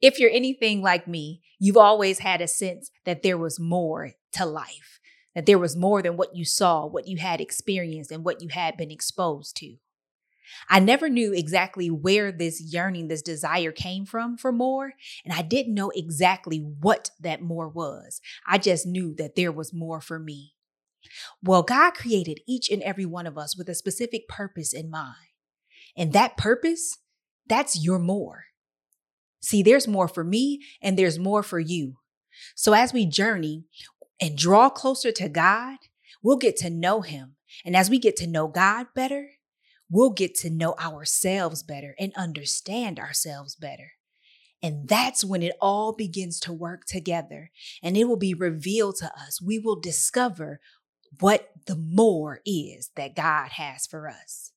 If you're anything like me, you've always had a sense that there was more to life, that there was more than what you saw, what you had experienced, and what you had been exposed to. I never knew exactly where this yearning, this desire came from for more, and I didn't know exactly what that more was. I just knew that there was more for me. Well, God created each and every one of us with a specific purpose in mind. And that purpose, that's your more. See, there's more for me and there's more for you. So as we journey and draw closer to God, we'll get to know Him. And as we get to know God better, we'll get to know ourselves better and understand ourselves better. And that's when it all begins to work together and it will be revealed to us. We will discover what the more is that God has for us.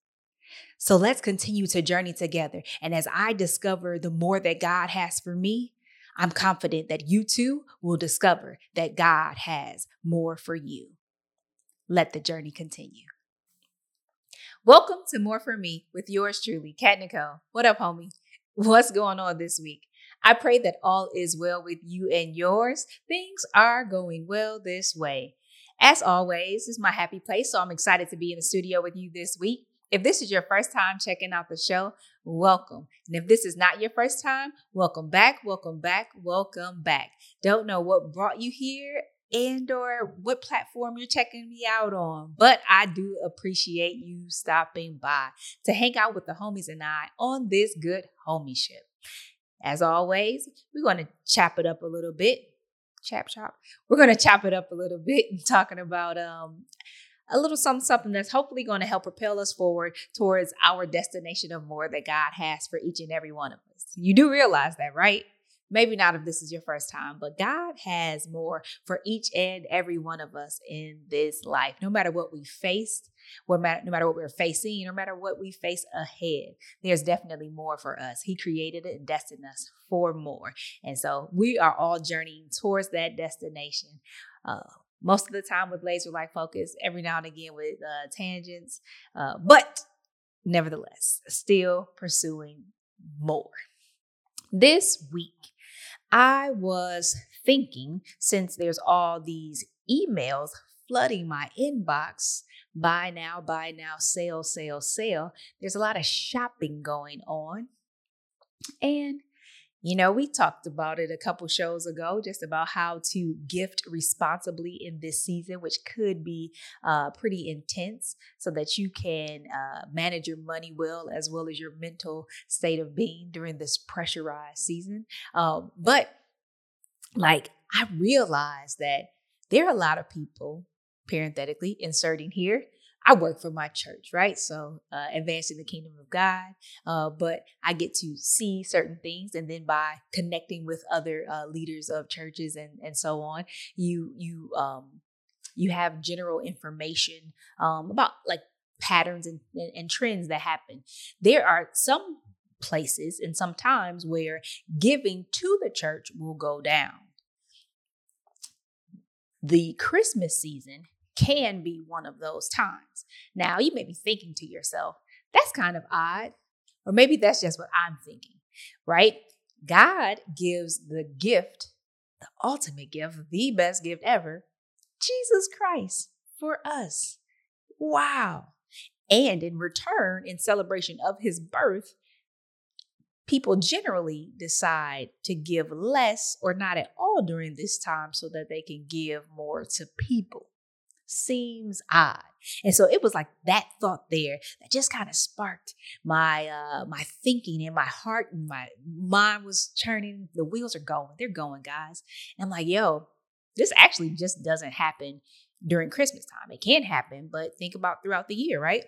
So let's continue to journey together. And as I discover the more that God has for me, I'm confident that you too will discover that God has more for you. Let the journey continue. Welcome to More For Me with yours truly, Kat Nicole. What up, homie? What's going on this week? I pray that all is well with you and yours. Things are going well this way. As always, is my happy place, so I'm excited to be in the studio with you this week. If this is your first time checking out the show, welcome. And if this is not your first time, welcome back, welcome back, welcome back. Don't know what brought you here and or what platform you're checking me out on. But I do appreciate you stopping by to hang out with the homies and I on this good homieship. As always, we're going to chop it up a little bit. Chap chop. We're going to chop it up a little bit and talking about um a little something something that's hopefully going to help propel us forward towards our destination of more that God has for each and every one of us. You do realize that, right? maybe not if this is your first time, but God has more for each and every one of us in this life. No matter what we faced, no matter what we're facing, no matter what we face ahead, there's definitely more for us. He created it and destined us for more. And so we are all journeying towards that destination. Uh, most of the time with laser like focus, every now and again with uh, tangents, uh, but nevertheless, still pursuing more. This week, I was thinking since there's all these emails flooding my inbox buy now, buy now, sale, sale, sale. There's a lot of shopping going on. And you know, we talked about it a couple shows ago, just about how to gift responsibly in this season, which could be uh, pretty intense, so that you can uh, manage your money well, as well as your mental state of being during this pressurized season. Um, but like, I realized that there are a lot of people, parenthetically, inserting here I work for my church, right? So uh, advancing the kingdom of God. Uh, but I get to see certain things, and then by connecting with other uh, leaders of churches and and so on, you you um you have general information um, about like patterns and, and, and trends that happen. There are some places and some times where giving to the church will go down. The Christmas season can be one of those times. Now, you may be thinking to yourself, that's kind of odd. Or maybe that's just what I'm thinking, right? God gives the gift, the ultimate gift, the best gift ever, Jesus Christ for us. Wow. And in return, in celebration of his birth, people generally decide to give less or not at all during this time so that they can give more to people seems odd. And so it was like that thought there that just kind of sparked my uh my thinking and my heart and my mind was churning. The wheels are going. They're going, guys. And I'm like, yo, this actually just doesn't happen during Christmas time. It can happen, but think about throughout the year, right?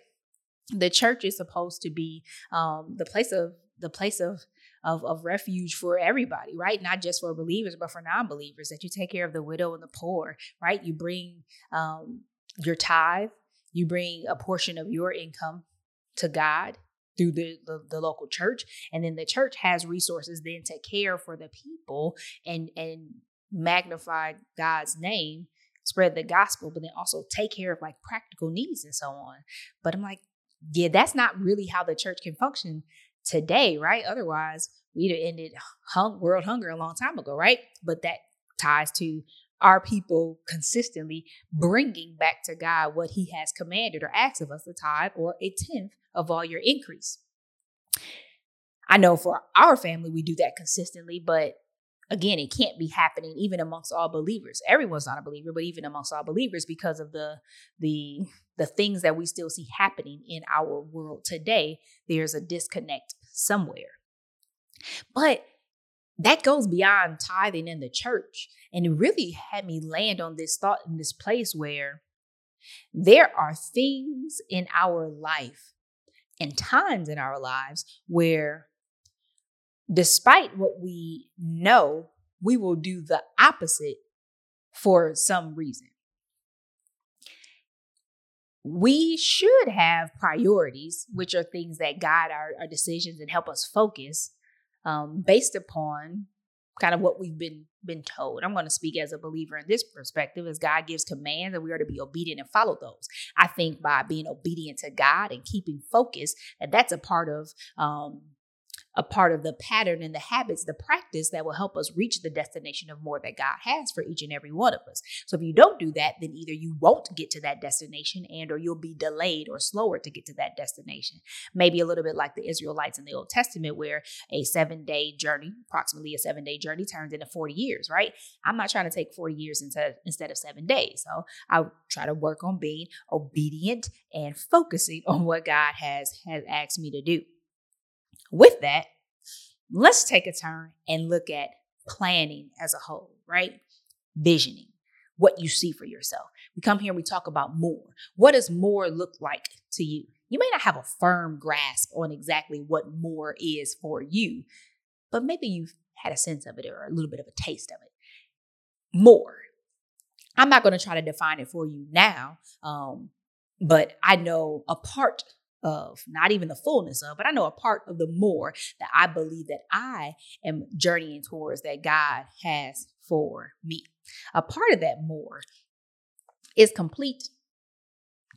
The church is supposed to be um the place of the place of of, of refuge for everybody, right? Not just for believers, but for non believers, that you take care of the widow and the poor, right? You bring um, your tithe, you bring a portion of your income to God through the, the, the, local church and then the church has resources then to care for the people and and magnify god's name spread the gospel but then also take care of like practical needs and so on but i'm like yeah that's not really how the church can function today, right? Otherwise, we'd have ended hung, world hunger a long time ago, right? But that ties to our people consistently bringing back to God what He has commanded or asked of us, the tithe or a tenth of all your increase. I know for our family, we do that consistently, but again, it can't be happening even amongst all believers. Everyone's not a believer, but even amongst all believers, because of the the the things that we still see happening in our world today, there's a disconnect somewhere. But that goes beyond tithing in the church. And it really had me land on this thought in this place where there are things in our life and times in our lives where, despite what we know, we will do the opposite for some reason. We should have priorities, which are things that guide our, our decisions and help us focus um, based upon kind of what we've been been told. I'm going to speak as a believer in this perspective as God gives commands and we are to be obedient and follow those. I think by being obedient to God and keeping focus, that that's a part of um, a part of the pattern and the habits, the practice that will help us reach the destination of more that God has for each and every one of us. So if you don't do that, then either you won't get to that destination and or you'll be delayed or slower to get to that destination. Maybe a little bit like the Israelites in the Old Testament where a 7-day journey, approximately a 7-day journey turns into 40 years, right? I'm not trying to take 40 years instead of 7 days. So I try to work on being obedient and focusing on what God has has asked me to do. With that, let's take a turn and look at planning as a whole, right? Visioning, what you see for yourself. We come here and we talk about more. What does more look like to you? You may not have a firm grasp on exactly what more is for you, but maybe you've had a sense of it or a little bit of a taste of it. More. I'm not going to try to define it for you now, um, but I know a part of, not even the fullness of, but I know a part of the more that I believe that I am journeying towards that God has for me. A part of that more is complete,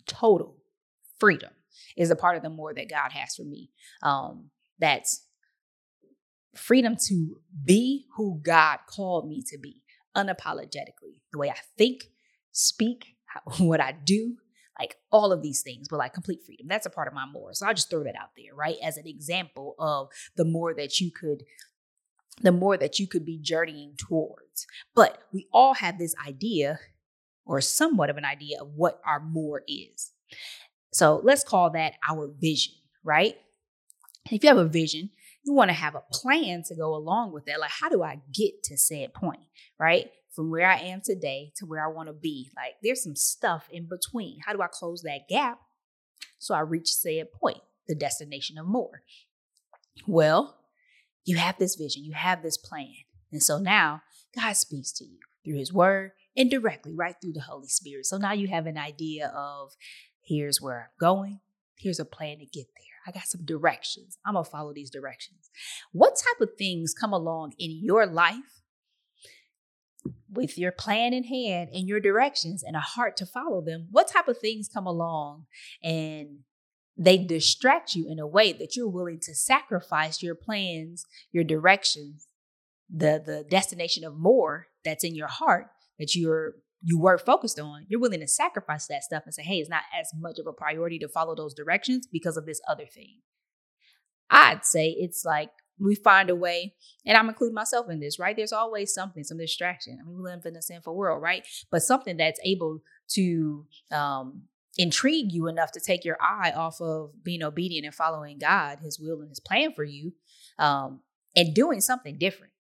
total freedom, is a part of the more that God has for me. Um, that's freedom to be who God called me to be unapologetically. The way I think, speak, what I do, like all of these things, but like complete freedom. That's a part of my more. So I'll just throw that out there, right? As an example of the more that you could the more that you could be journeying towards. But we all have this idea or somewhat of an idea of what our more is. So let's call that our vision, right? If you have a vision, you want to have a plan to go along with that. Like, how do I get to said point, right? From where I am today to where I want to be. Like there's some stuff in between. How do I close that gap so I reach said point, the destination of more? Well, you have this vision, you have this plan. And so now God speaks to you through his word and directly right through the Holy Spirit. So now you have an idea of here's where I'm going, here's a plan to get there. I got some directions. I'm going to follow these directions. What type of things come along in your life with your plan in hand and your directions and a heart to follow them, what type of things come along and they distract you in a way that you're willing to sacrifice your plans, your directions, the the destination of more that's in your heart that you're you were focused on, you're willing to sacrifice that stuff and say, hey, it's not as much of a priority to follow those directions because of this other thing. I'd say it's like we find a way, and I'm including myself in this, right? There's always something, some distraction. I mean, we live in a sinful world, right? But something that's able to um, intrigue you enough to take your eye off of being obedient and following God, His will and His plan for you, um, and doing something different.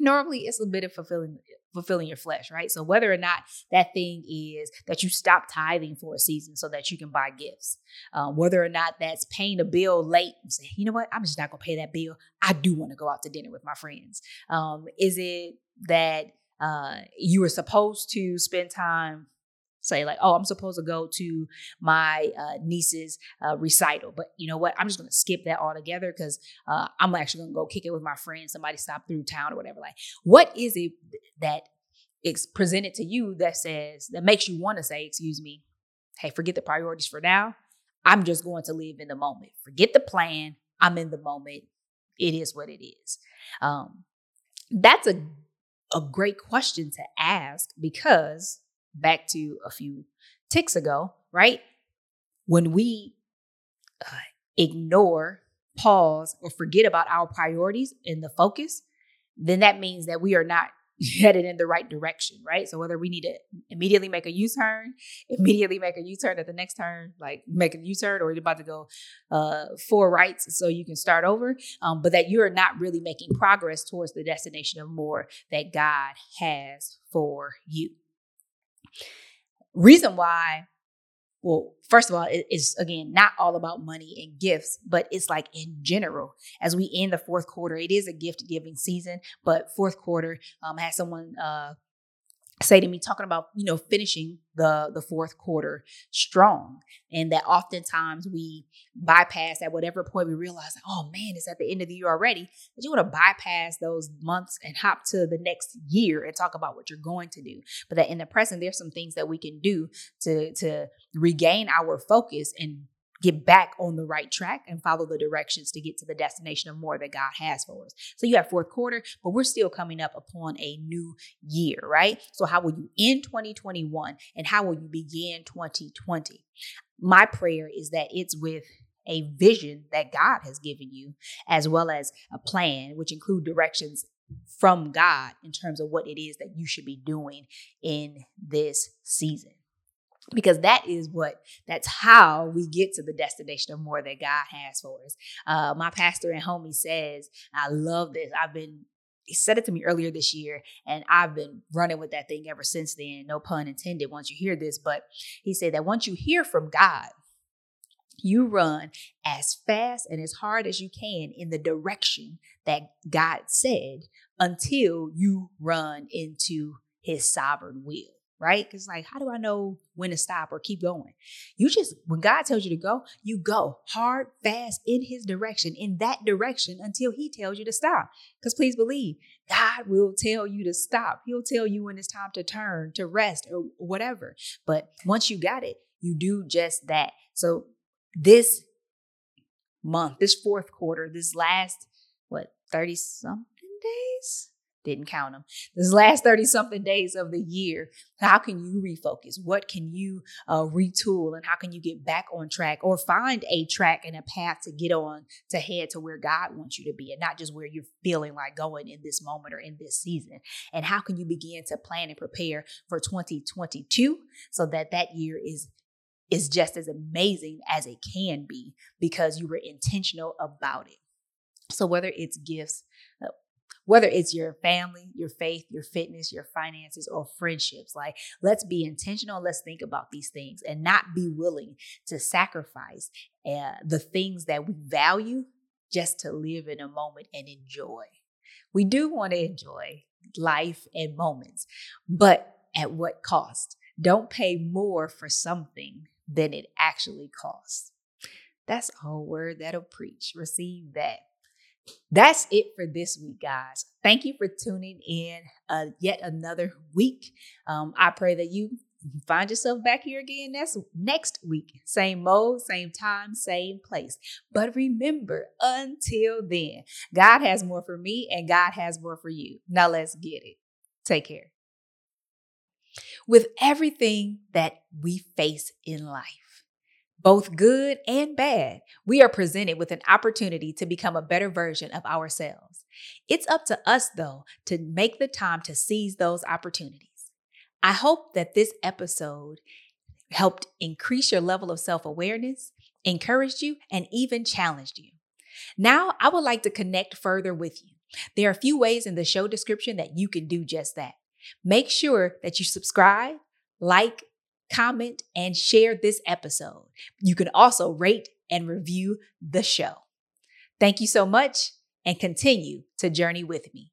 Normally, it's a bit of fulfilling fulfilling your flesh, right? So whether or not that thing is that you stop tithing for a season so that you can buy gifts, um, whether or not that's paying a bill late and say, you know what, I'm just not gonna pay that bill. I do want to go out to dinner with my friends. Um, is it that uh, you were supposed to spend time say like, oh, I'm supposed to go to my uh, niece's uh, recital, but you know what? I'm just gonna skip that altogether because uh, I'm actually gonna go kick it with my friends. Somebody stop through town or whatever. Like, what is it that is presented to you that says that makes you want to say, excuse me, hey, forget the priorities for now. I'm just going to live in the moment. Forget the plan. I'm in the moment. it is what it is. Um, that's a a great question to ask because back to a few ticks ago, right? When we uh, ignore, pause, or forget about our priorities and the focus, then that means that we are not headed in the right direction, right? So whether we need to immediately make a U-turn, immediately make a U-turn at the next turn, like make a U-turn, or you're about to go uh, four rights so you can start over, um, but that you're not really making progress towards the destination of more that God has for you. Reason why well, first of all, it's again not all about money and gifts, but it's like in general. As we end the fourth quarter, it is a gift giving season, but fourth quarter, um, I had someone uh, say to me talking about you know finishing the the fourth quarter strong and that oftentimes we bypass at whatever point we realize oh man it's at the end of the year already. That you want to bypass those months and hop to the next year and talk about what you're going to do. But that in the present there's some things that we can do to to regain our focus and get back on the right track and follow the directions to get to the destination of more that God has for us. So you have fourth quarter, but we're still coming up upon a new year, right? So how will you end 2021 and how will you begin 2020? My prayer is that it's with a vision that God has given you, as well as a plan, which include directions from God in terms of what it is that you should be doing in this season because that is what that's how we get to the destination of more that God has for us. Uh, my pastor and homie says, I love this. I've been he said it to me earlier this year, and I've been running with that thing ever since then. No pun intended. Once you hear this, but he said that once you hear from God, you run as fast and as hard as you can in the direction that God said until you run into His sovereign will right? Because like, how do I know when to stop or keep going? You just when God tells you to go, you go hard, fast in His direction, in that direction until He tells you to stop. Because please believe, God will tell you to stop. He'll tell you when it's time to turn, to rest, or whatever. But once you got it, you do just that. So this month, this fourth quarter, this last what thirty something days didn't count them. This last 30 something days of the year, how can you refocus? What can you uh, retool? And how can you get back on track or find a track and a path to get on to head to where God wants you to be and not just where you're feeling like going in this moment or in this season? And how can you begin to plan and prepare for 2022 so that that year is is just as amazing as it can be because you were intentional about it. So, whether it's gifts, uh, whether it's your family, your faith, your fitness, your finances, or friendships. Like, let's be intentional. Let's think about these things and not be willing to sacrifice uh, the things that we value just to live in a moment and enjoy. We do want to enjoy life and moments, but at what cost? Don't pay more for something than it actually costs. That's a whole word that'll preach. Receive that. That's it for this week, guys. Thank you for tuning in uh, yet another week. Um, I pray that you find yourself back here again next, next week. Same mode, same time, same place. But remember, until then, God has more for me and God has more for you. Now let's get it. Take care. With everything that we face in life, both good and bad, we are presented with an opportunity to become a better version of ourselves. It's up to us, though, to make the time to seize those opportunities. I hope that this episode helped increase your level of self awareness, encouraged you, and even challenged you. Now, I would like to connect further with you. There are a few ways in the show description that you can do just that. Make sure that you subscribe, like, comment, and share this episode. You can also rate and review the show. Thank you so much and continue to journey with me.